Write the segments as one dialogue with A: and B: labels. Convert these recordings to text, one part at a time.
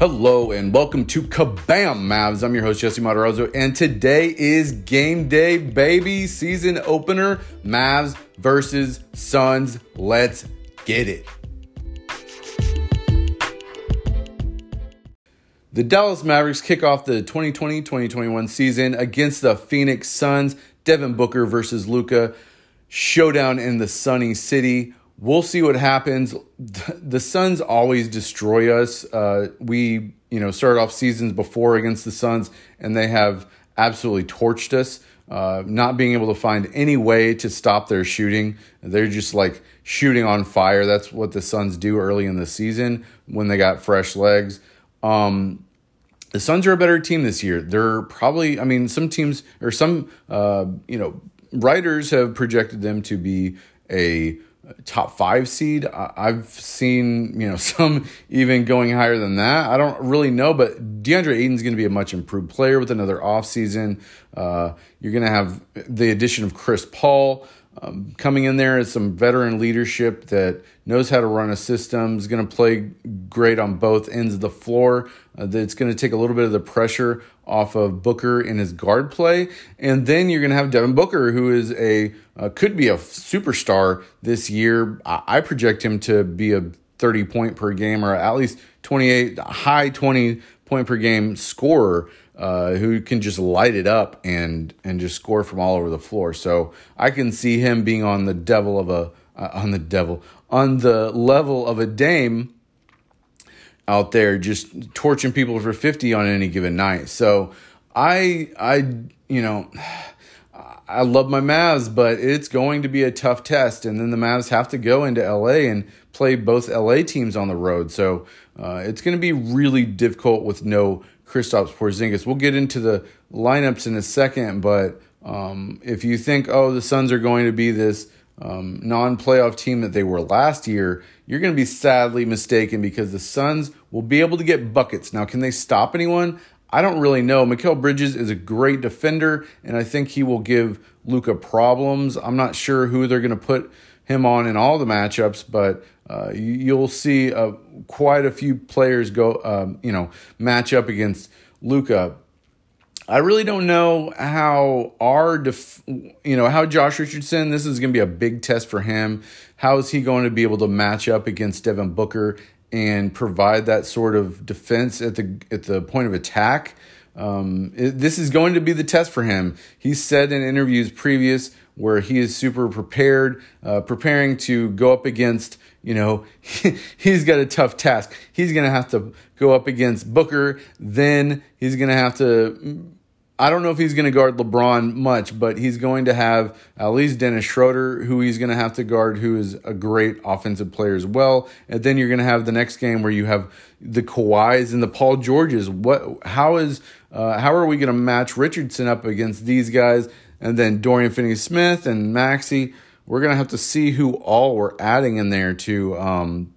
A: Hello and welcome to Kabam Mavs. I'm your host Jesse Matarazzo, and today is game day, baby. Season opener, Mavs versus Suns. Let's get it. The Dallas Mavericks kick off the 2020-2021 season against the Phoenix Suns. Devin Booker versus Luka. Showdown in the sunny city. We'll see what happens. The Suns always destroy us. Uh, we, you know, started off seasons before against the Suns, and they have absolutely torched us. Uh, not being able to find any way to stop their shooting. They're just like shooting on fire. That's what the Suns do early in the season when they got fresh legs. Um, the Suns are a better team this year. They're probably, I mean, some teams or some, uh, you know, writers have projected them to be a top five seed. I've seen, you know, some even going higher than that. I don't really know, but DeAndre Ayton's going to be a much improved player with another offseason. Uh, you're going to have the addition of Chris Paul. Um, coming in there as some veteran leadership that knows how to run a system, is going to play great on both ends of the floor. Uh, that's going to take a little bit of the pressure off of Booker in his guard play, and then you're going to have Devin Booker, who is a uh, could be a superstar this year. I, I project him to be a 30 point per game or at least 28 high 20 point per game scorer uh, who can just light it up and and just score from all over the floor. So I can see him being on the devil of a uh, on the devil on the level of a Dame out there, just torching people for fifty on any given night. So I I you know. I love my Mavs, but it's going to be a tough test. And then the Mavs have to go into LA and play both LA teams on the road. So uh, it's going to be really difficult with no Kristaps Porzingis. We'll get into the lineups in a second, but um, if you think, oh, the Suns are going to be this um, non-playoff team that they were last year, you're going to be sadly mistaken because the Suns will be able to get buckets. Now, can they stop anyone? I don't really know. Mikal Bridges is a great defender, and I think he will give Luka problems. I'm not sure who they're going to put him on in all the matchups, but uh, you'll see uh, quite a few players go, um, you know, match up against Luka. I really don't know how our, def- you know, how Josh Richardson. This is going to be a big test for him. How is he going to be able to match up against Devin Booker and provide that sort of defense at the at the point of attack? Um, it, this is going to be the test for him. He said in interviews previous where he is super prepared, uh, preparing to go up against, you know, he's got a tough task. He's going to have to go up against Booker. Then he's going to have to, I don't know if he's going to guard LeBron much, but he's going to have at least Dennis Schroeder, who he's going to have to guard, who is a great offensive player as well. And then you're going to have the next game where you have the Kawhis and the Paul Georges. What? How is? Uh, how are we going to match Richardson up against these guys? and then Dorian Finney-Smith and Maxi. We're gonna have to see who all we're adding in there to, um,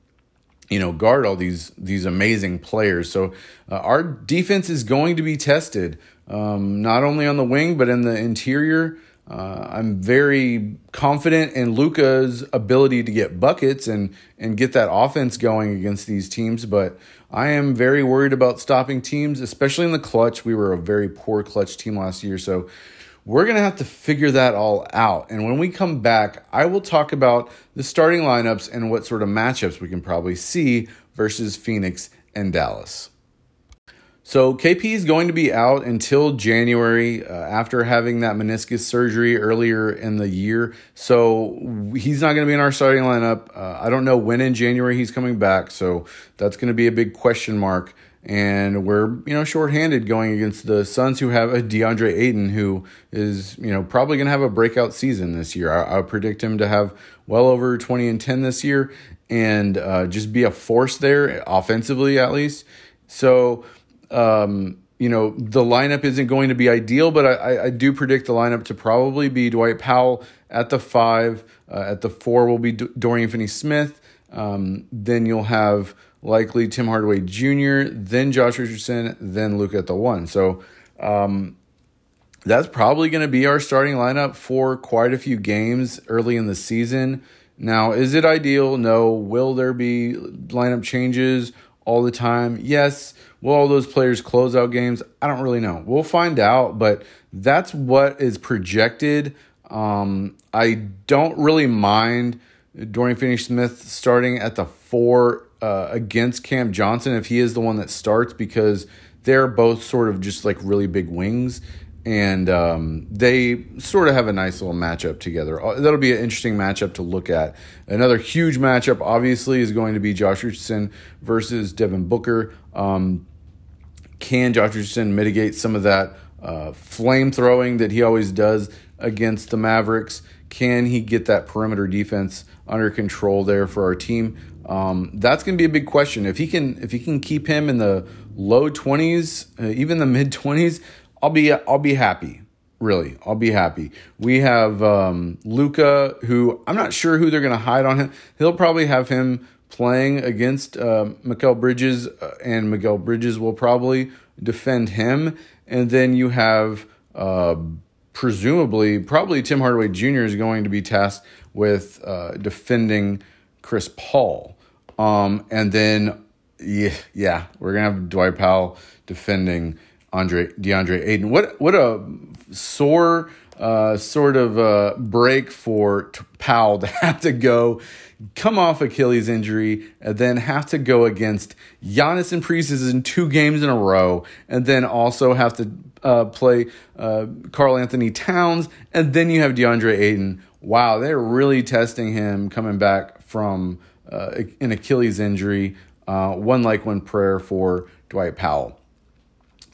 A: you know, guard all these these amazing players. So uh, our defense is going to be tested, um, not only on the wing but in the interior. Uh, I'm very confident in Luka's ability to get buckets and and get that offense going against these teams, but I am very worried about stopping teams, especially in the clutch. We were a very poor clutch team last year, so we're going to have to figure that all out. And when we come back, I will talk about the starting lineups and what sort of matchups we can probably see versus Phoenix and Dallas. So KP is going to be out until January uh, after having that meniscus surgery earlier in the year. So he's not going to be in our starting lineup. Uh, I don't know when in January he's coming back. So that's going to be a big question mark and we're you know shorthanded going against the Suns, who have a DeAndre Ayton, who is you know probably going to have a breakout season this year. I, I predict him to have well over twenty and ten this year, and uh, just be a force there offensively at least. So. Um, you know the lineup isn't going to be ideal, but I, I do predict the lineup to probably be Dwight Powell at the five. Uh, at the four will be D- Dorian Finney-Smith. Um, then you'll have likely Tim Hardaway Jr., then Josh Richardson, then Luke at the one. So um, that's probably going to be our starting lineup for quite a few games early in the season. Now, is it ideal? No. Will there be lineup changes all the time. Yes, will all those players close out games? I don't really know. We'll find out, but that's what is projected. Um, I don't really mind Dorian Finney Smith starting at the four uh, against Cam Johnson if he is the one that starts because they're both sort of just like really big wings and um, they sort of have a nice little matchup together. Uh, that'll be an interesting matchup to look at. Another huge matchup, obviously, is going to be Josh Richardson versus Devin Booker. Um, can Josh Richardson mitigate some of that uh, flame throwing that he always does against the Mavericks? Can he get that perimeter defense under control there for our team? Um, that's going to be a big question. If he can, if he can keep him in the low twenties, uh, even the mid twenties, I'll be I'll be happy. Really, I'll be happy. We have um, Luka, who I'm not sure who they're going to hide on him. He'll probably have him playing against uh, Mikal Bridges, uh, and Mikal Bridges will probably defend him. And then you have uh, presumably, probably Tim Hardaway Jr. is going to be tasked with uh, defending Chris Paul. Um, and then, yeah, yeah, we're gonna have Dwight Powell defending Andre DeAndre Ayton. What what a sore uh, sort of a break for Powell to have to go come off Achilles injury and then have to go against Giannis and Priestess in two games in a row, and then also have to uh, play uh, Karl-Anthony Towns, and then you have DeAndre Ayton. Wow, they're really testing him coming back from uh, an Achilles injury. Uh, one like one prayer for Dwight Powell.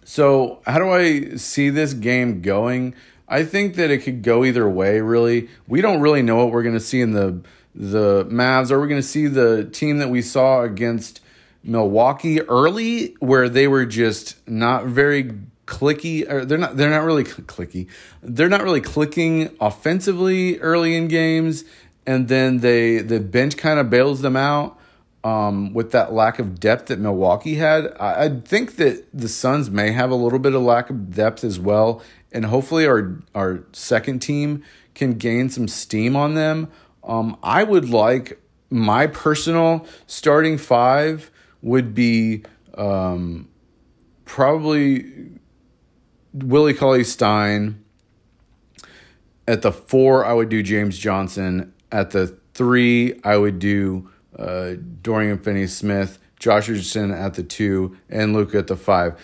A: So, how do I see this game going? I think that it could go either way, really. We don't really know what we're going to see in the the Mavs. Are we going to see the team that we saw against Milwaukee early where they were just not very clicky or they're not they're not really clicky. They're not really clicking offensively early in games and then they the bench kind of bails them out um, with that lack of depth that Milwaukee had. I, I think that the Suns may have a little bit of lack of depth as well, and hopefully our our second team can gain some steam on them. Um, I would like my personal starting five would be um, probably Willie Cauley Stein. At the four, I would do James Johnson. At the three, I would do uh, Dorian Finney Smith, Josh Richardson at the two, and Luka at the five.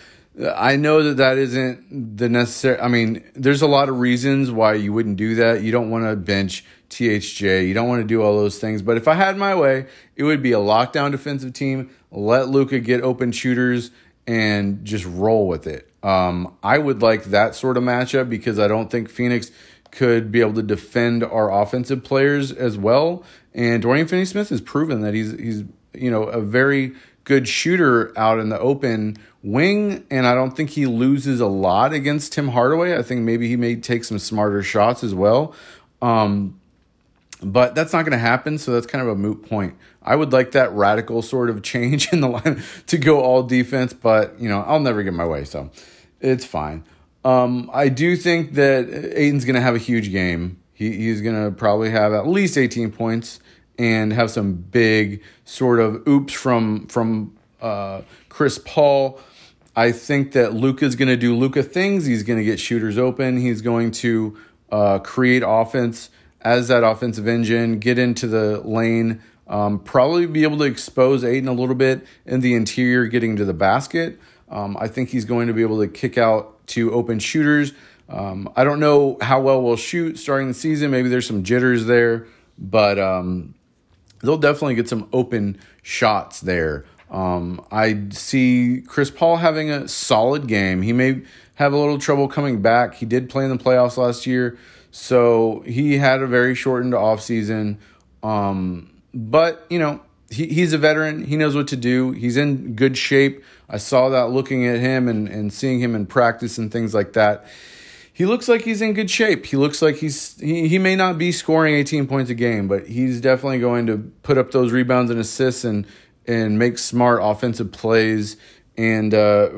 A: I know that that isn't the necessary. I mean, there's a lot of reasons why you wouldn't do that. You don't want to bench THJ. You don't want to do all those things. But if I had my way, it would be a lockdown defensive team. Let Luka get open shooters and just roll with it. Um, I would like that sort of matchup because I don't think Phoenix could be able to defend our offensive players as well. And Dorian Finney-Smith has proven that he's he's you know a very good shooter out in the open wing, and I don't think he loses a lot against Tim Hardaway. I think maybe he may take some smarter shots as well. Um, but that's not going to happen, so that's kind of a moot point. I would like that radical sort of change in the line to go all defense, but you know I'll never get my way, so it's fine. Um, I do think that Ayton's going to have a huge game. He, he's going to probably have at least 18 points and have some big sort of oops from from uh, Chris Paul. I think that Luka's going to do Luka things. He's going to get shooters open. He's going to uh, create offense as that offensive engine, get into the lane, um, probably be able to expose Ayton a little bit in the interior, getting to the basket. Um, I think he's going to be able to kick out to open shooters. Um, I don't know how well we'll shoot starting the season. Maybe there's some jitters there, but um, they'll definitely get some open shots there. Um, I see Chris Paul having a solid game. He may have a little trouble coming back. He did play in the playoffs last year, so he had a very shortened offseason. Um, but, you know, he, he's a veteran. He knows what to do. He's in good shape. I saw that looking at him and, and seeing him in practice and things like that. He looks like he's in good shape. He looks like he's he, he may not be scoring 18 points a game, but he's definitely going to put up those rebounds and assists and and make smart offensive plays and uh,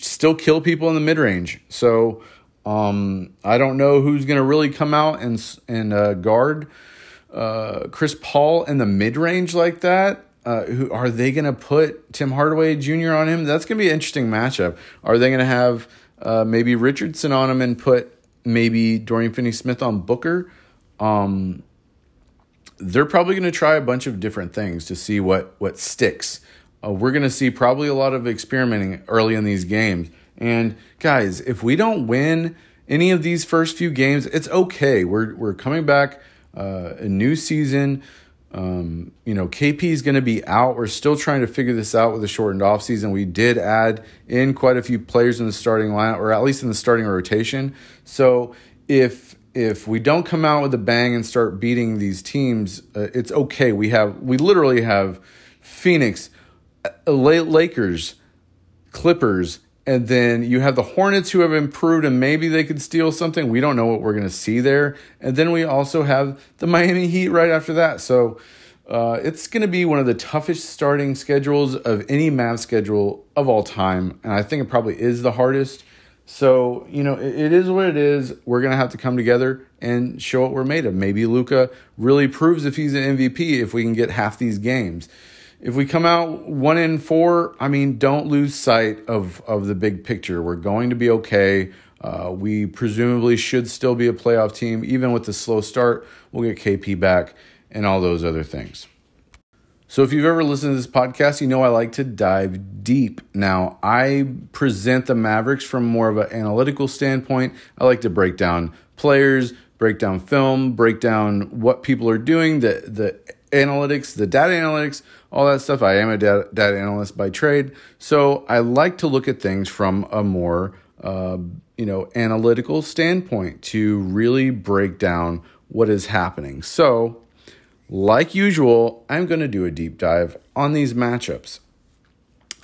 A: still kill people in the mid range. So um, I don't know who's going to really come out and and uh, guard uh, Chris Paul in the mid range like that. Uh, who are they going to put Tim Hardaway Jr. on him? That's going to be an interesting matchup. Are they going to have uh, maybe Richardson on him and put maybe Dorian Finney-Smith on Booker? Um, they're probably going to try a bunch of different things to see what what sticks. Uh, we're going to see probably a lot of experimenting early in these games. And guys, if we don't win any of these first few games, it's okay. We're we're coming back uh, a new season. Um, you know, KP is going to be out. We're still trying to figure this out with a shortened off season. We did add in quite a few players in the starting line, or at least in the starting rotation. So if if we don't come out with a bang and start beating these teams, uh, it's okay. We have we literally have Phoenix, uh, Lakers, Clippers, and then you have the Hornets who have improved and maybe they could steal something. We don't know what we're going to see there. And then we also have the Miami Heat right after that. So uh, it's going to be one of the toughest starting schedules of any Mavs schedule of all time. And I think it probably is the hardest. So, you know, it, it is what it is. We're going to have to come together and show what we're made of. Maybe Luka really proves if he's an MVP if we can get half these games if we come out one in four, I mean, don't lose sight of of the big picture. We're going to be okay. Uh, we presumably should still be a playoff team, even with the slow start. We'll get KP back and all those other things. So, if you've ever listened to this podcast, you know I like to dive deep. Now, I present the Mavericks from more of an analytical standpoint. I like to break down players, break down film, break down what people are doing, the the analytics, the data analytics, all that stuff. I am a data, data analyst by trade, so I like to look at things from a more uh, you know analytical standpoint to really break down what is happening. So, like usual, I'm going to do a deep dive on these matchups.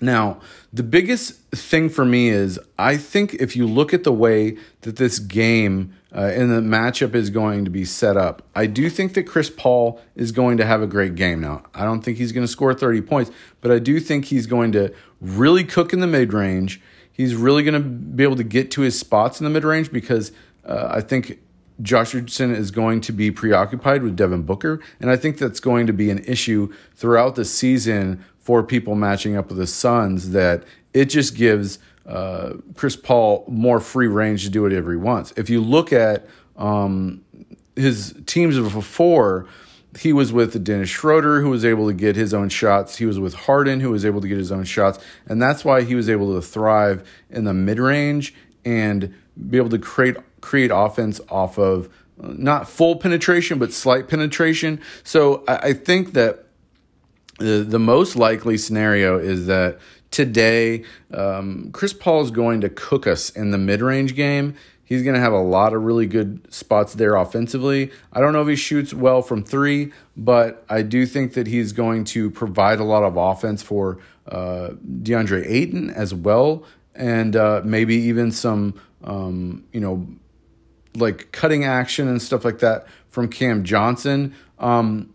A: Now, the biggest thing for me is I think if you look at the way that this game uh, and the matchup is going to be set up, I do think that Chris Paul is going to have a great game. Now, I don't think he's going to score 30 points, but I do think he's going to really cook in the mid range. He's really going to be able to get to his spots in the mid range because uh, I think Josh Richardson is going to be preoccupied with Devin Booker, and I think that's going to be an issue throughout the season for people matching up with the Suns. That it just gives uh, Chris Paul more free range to do whatever he wants. If you look at um, his teams before, he was with Dennis Schroeder, who was able to get his own shots. He was with Harden, who was able to get his own shots, and that's why he was able to thrive in the mid range and be able to create create offense off of not full penetration but slight penetration. So I, I think that the the most likely scenario is that today um, Chris Paul is going to cook us in the mid range game. He's going to have a lot of really good spots there offensively. I don't know if he shoots well from three, but I do think that he's going to provide a lot of offense for uh, DeAndre Ayton as well, and uh, maybe even some um, you know, like cutting action and stuff like that from Cam Johnson. Um,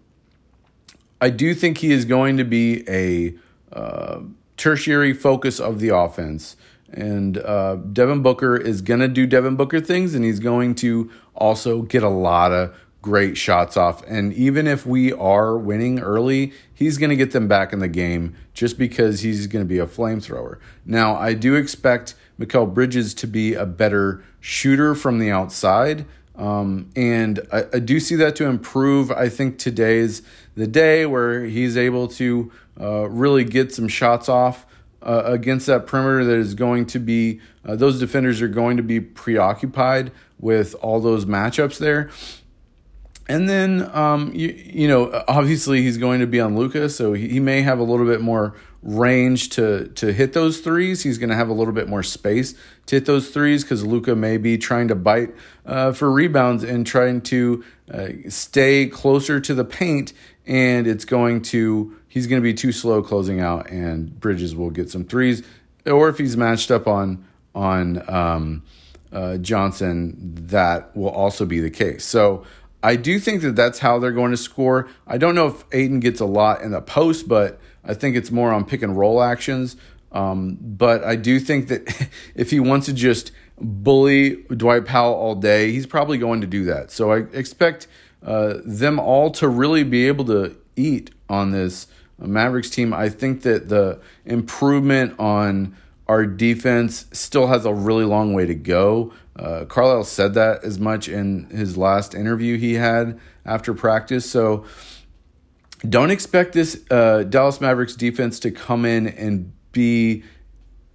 A: I do think he is going to be a uh, tertiary focus of the offense. And uh, Devin Booker is going to do Devin Booker things, and he's going to also get a lot of great shots off. And even if we are winning early, he's going to get them back in the game just because he's going to be a flamethrower. Now, I do expect Mikal Bridges to be a better shooter from the outside. Um, and I, I, do see that to improve. I think today's the day where he's able to uh, really get some shots off uh, against that perimeter that is going to be, uh, those defenders are going to be preoccupied with all those matchups there. And then, um, you, you know, obviously he's going to be on Luka, so he, he may have a little bit more range to to hit those threes. He's going to have a little bit more space to hit those threes because Luka may be trying to bite uh, for rebounds and trying to uh, stay closer to the paint. And it's going to he's going to be too slow closing out, and Bridges will get some threes. Or if he's matched up on on um, uh, Johnson, that will also be the case. So. I do think that that's how they're going to score. I don't know if Ayton gets a lot in the post, but I think it's more on pick and roll actions. Um, but I do think that if he wants to just bully Dwight Powell all day, he's probably going to do that. So I expect uh, them all to really be able to eat on this Mavericks team. I think that the improvement on our defense still has a really long way to go. Uh, Carlisle said that as much in his last interview he had after practice. So don't expect this uh, Dallas Mavericks defense to come in and be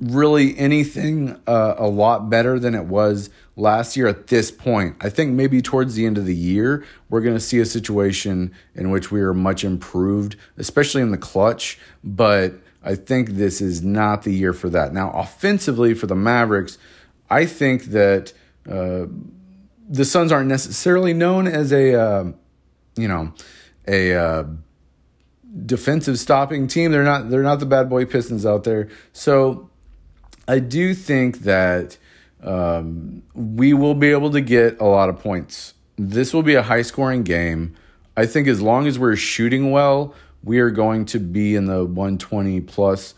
A: really anything uh, a lot better than it was last year at this point. I think maybe towards the end of the year, we're going to see a situation in which we are much improved, especially in the clutch. But I think this is not the year for that. Now, offensively for the Mavericks, I think that uh, the Suns aren't necessarily known as a, uh, you know, a uh, defensive stopping team. They're not. They're not the bad boy Pistons out there. So I do think that um, we will be able to get a lot of points. This will be a high scoring game. I think as long as we're shooting well, we are going to be in the 120 plus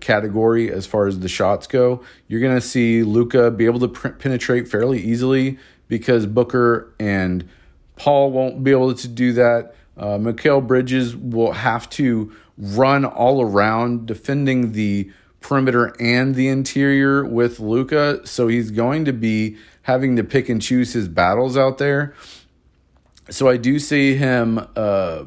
A: category as far as the shots go. You're going to see Luka be able to pr- penetrate fairly easily because Booker and Paul won't be able to do that. Uh, Mikal Bridges will have to run all around defending the perimeter and the interior with Luka, so he's going to be having to pick and choose his battles out there. So I do see him uh,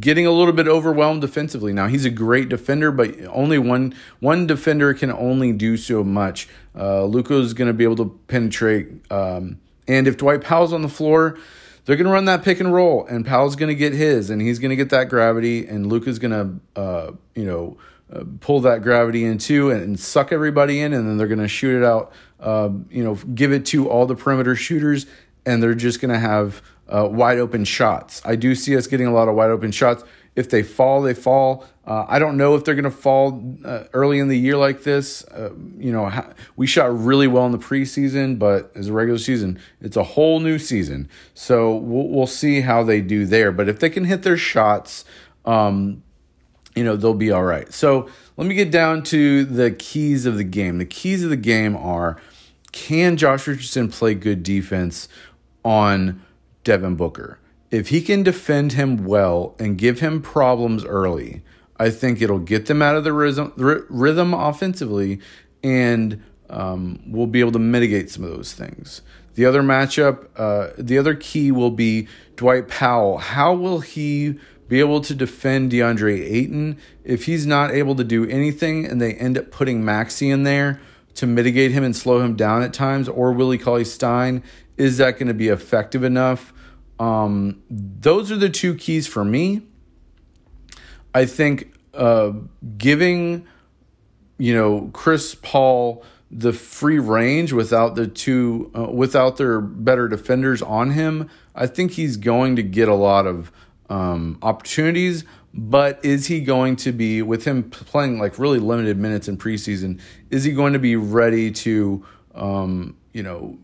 A: getting a little bit overwhelmed defensively. Now he's a great defender, but only one one defender can only do so much. Uh, Luka's going to be able to penetrate, um, and if Dwight Powell's on the floor, they're going to run that pick and roll, and Powell's going to get his, and he's going to get that gravity, and Luka's going to, uh, you know uh, pull that gravity into and, and, suck everybody in, and then they're going to shoot it out. Uh, you know, give it to all the perimeter shooters, and they're just going to have uh, wide open shots. I do see us getting a lot of wide open shots. If they fall, they fall. Uh, I don't know if they're going to fall uh, early in the year like this. Uh, you know, we shot really well in the preseason, but as a regular season, it's a whole new season. So we'll, we'll see how they do there. But if they can hit their shots, um, you know, they'll be all right. So let me get down to the keys of the game. The keys of the game are can Josh Richardson play good defense on Devin Booker? If he can defend him well and give him problems early, I think it'll get them out of the rhythm, offensively, and um, we'll be able to mitigate some of those things. The other matchup, uh, the other key will be Dwight Powell. How will he be able to defend DeAndre Ayton. If he's not able to do anything and they end up putting Maxi in there to mitigate him and slow him down at times, or Willie Cauley Stein, is that going to be effective enough? Um, those are the two keys for me. I think uh, giving, you know, Chris Paul the free range without the two, uh, without their better defenders on him, I think he's going to get a lot of um, opportunities, but is he going to be with him playing like really limited minutes in preseason? Is he going to be ready to, um, you know,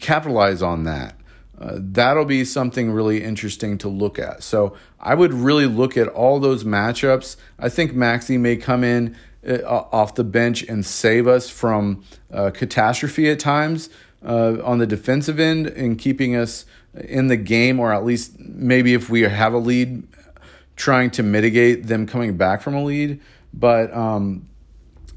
A: capitalize on that? Uh, that'll be something really interesting to look at. So I would really look at all those matchups. I think Maxi may come in uh, off the bench and save us from uh, catastrophe at times uh, on the defensive end and keeping us in the game, or at least maybe if we have a lead, trying to mitigate them coming back from a lead. But um,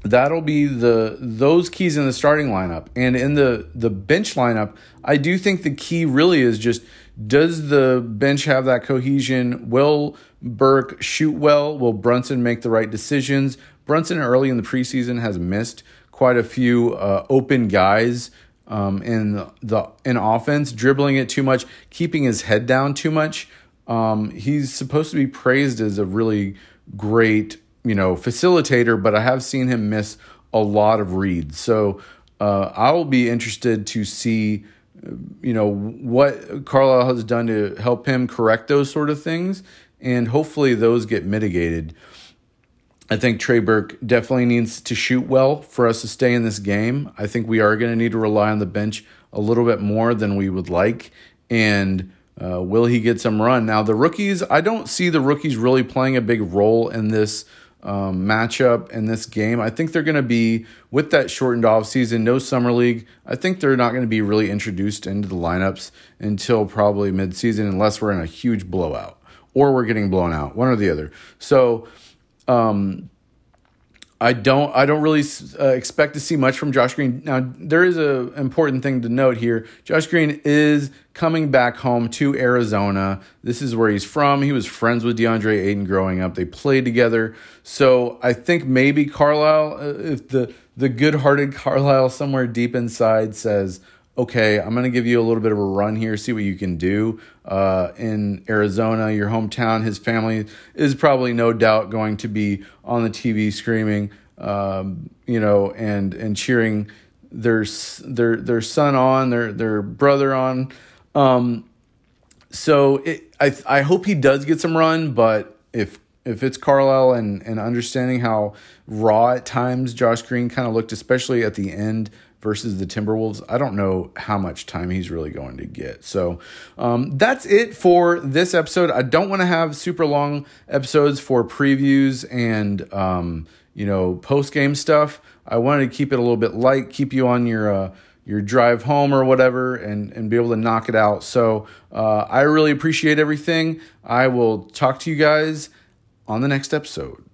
A: that'll be the those keys in the starting lineup and in the the bench lineup. I do think the key really is just does the bench have that cohesion? Will Burke shoot well? Will Brunson make the right decisions? Brunson early in the preseason has missed quite a few uh, open guys um, in the in offense, dribbling it too much, keeping his head down too much. Um, he's supposed to be praised as a really great, you know, facilitator, but I have seen him miss a lot of reads. So uh, I will be interested to see, you know, what Carlisle has done to help him correct those sort of things, and hopefully those get mitigated. I think Trey Burke definitely needs to shoot well for us to stay in this game. I think we are going to need to rely on the bench a little bit more than we would like. And uh, will he get some run? Now, the rookies, I don't see the rookies really playing a big role in this um, matchup in this game. I think they're going to be, with that shortened off season, no summer league, I think they're not going to be really introduced into the lineups until probably midseason, unless we're in a huge blowout or we're getting blown out, one or the other. So, um, I don't I don't really uh, expect to see much from Josh Green. Now there is a important thing to note here. Josh Green is coming back home to Arizona. This is where he's from. He was friends with DeAndre Ayton growing up. They played together. So I think maybe Carlisle, uh, if the the good-hearted Carlisle somewhere deep inside says, okay, I'm going to give you a little bit of a run here, see what you can do uh, in Arizona, your hometown. His family is probably no doubt going to be on the TV screaming, um, you know, and and cheering their their their son on, their their brother on. Um, so it, I I hope he does get some run, but if if it's Carlisle and and understanding how raw at times Josh Green kind of looked, especially at the end versus the Timberwolves, I don't know how much time he's really going to get. So um, that's it for this episode. I don't want to have super long episodes for previews and um, you know post game stuff. I wanted to keep it a little bit light, keep you on your uh, your drive home or whatever, and and be able to knock it out. So uh, I really appreciate everything. I will talk to you guys on the next episode.